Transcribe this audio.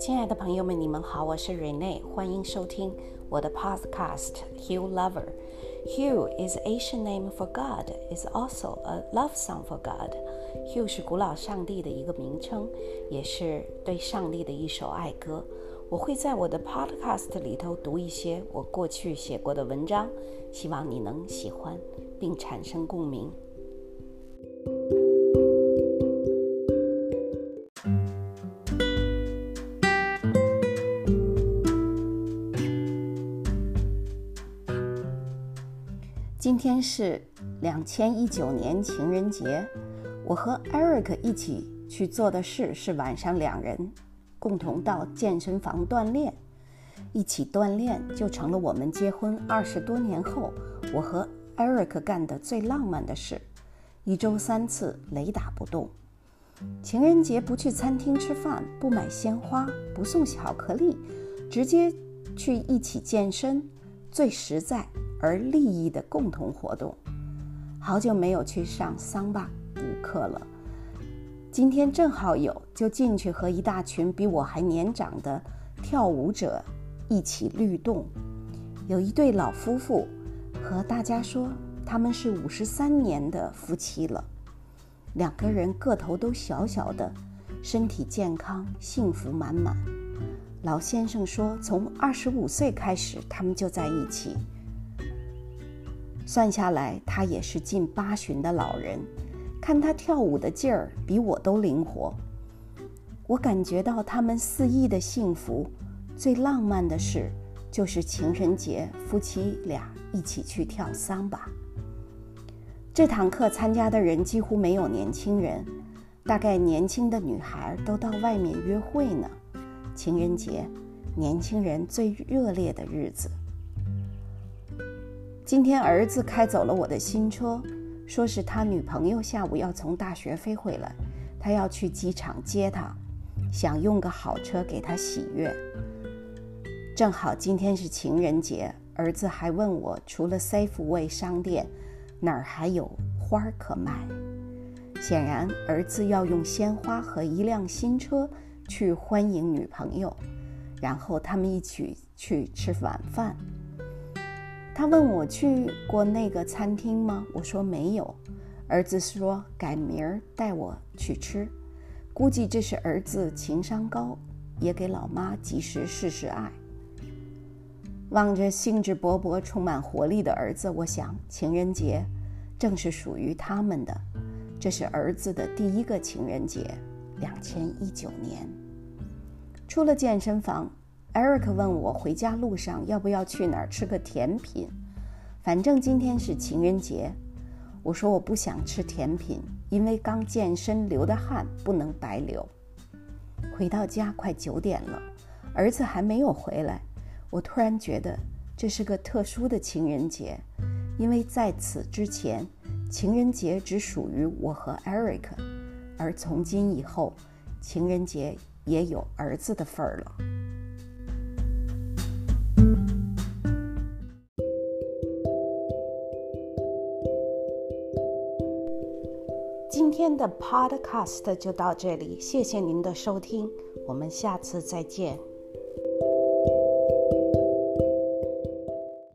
亲爱的朋友们，你们好，我是 Rene，欢迎收听我的 Podcast Hugh Lover。Hugh is Asian name for God, is also a love song for God. Hugh 是古老上帝的一个名称，也是对上帝的一首爱歌。我会在我的 Podcast 里头读一些我过去写过的文章，希望你能喜欢并产生共鸣。今天是两千一九年情人节，我和 Eric 一起去做的事是晚上两人共同到健身房锻炼，一起锻炼就成了我们结婚二十多年后我和 Eric 干的最浪漫的事。一周三次，雷打不动。情人节不去餐厅吃饭，不买鲜花，不送巧克力，直接去一起健身，最实在。而利益的共同活动，好久没有去上桑巴舞课了。今天正好有，就进去和一大群比我还年长的跳舞者一起律动。有一对老夫妇和大家说他们是五十三年的夫妻了，两个人个头都小小的，身体健康，幸福满满。老先生说，从二十五岁开始，他们就在一起。算下来，他也是近八旬的老人。看他跳舞的劲儿，比我都灵活。我感觉到他们肆意的幸福。最浪漫的事，就是情人节，夫妻俩一起去跳桑巴。这堂课参加的人几乎没有年轻人，大概年轻的女孩都到外面约会呢。情人节，年轻人最热烈的日子。今天儿子开走了我的新车，说是他女朋友下午要从大学飞回来，他要去机场接她，想用个好车给她喜悦。正好今天是情人节，儿子还问我，除了 Safeway 商店，哪儿还有花可卖？显然，儿子要用鲜花和一辆新车去欢迎女朋友，然后他们一起去吃晚饭。他问我去过那个餐厅吗？我说没有。儿子说改明儿带我去吃。估计这是儿子情商高，也给老妈及时试试爱。望着兴致勃勃、充满活力的儿子，我想情人节正是属于他们的。这是儿子的第一个情人节，两千一九年。出了健身房。Eric 问我回家路上要不要去哪儿吃个甜品，反正今天是情人节。我说我不想吃甜品，因为刚健身流的汗不能白流。回到家快九点了，儿子还没有回来。我突然觉得这是个特殊的情人节，因为在此之前，情人节只属于我和 Eric，而从今以后，情人节也有儿子的份儿了。今天的 Podcast 就到这里，谢谢您的收听，我们下次再见。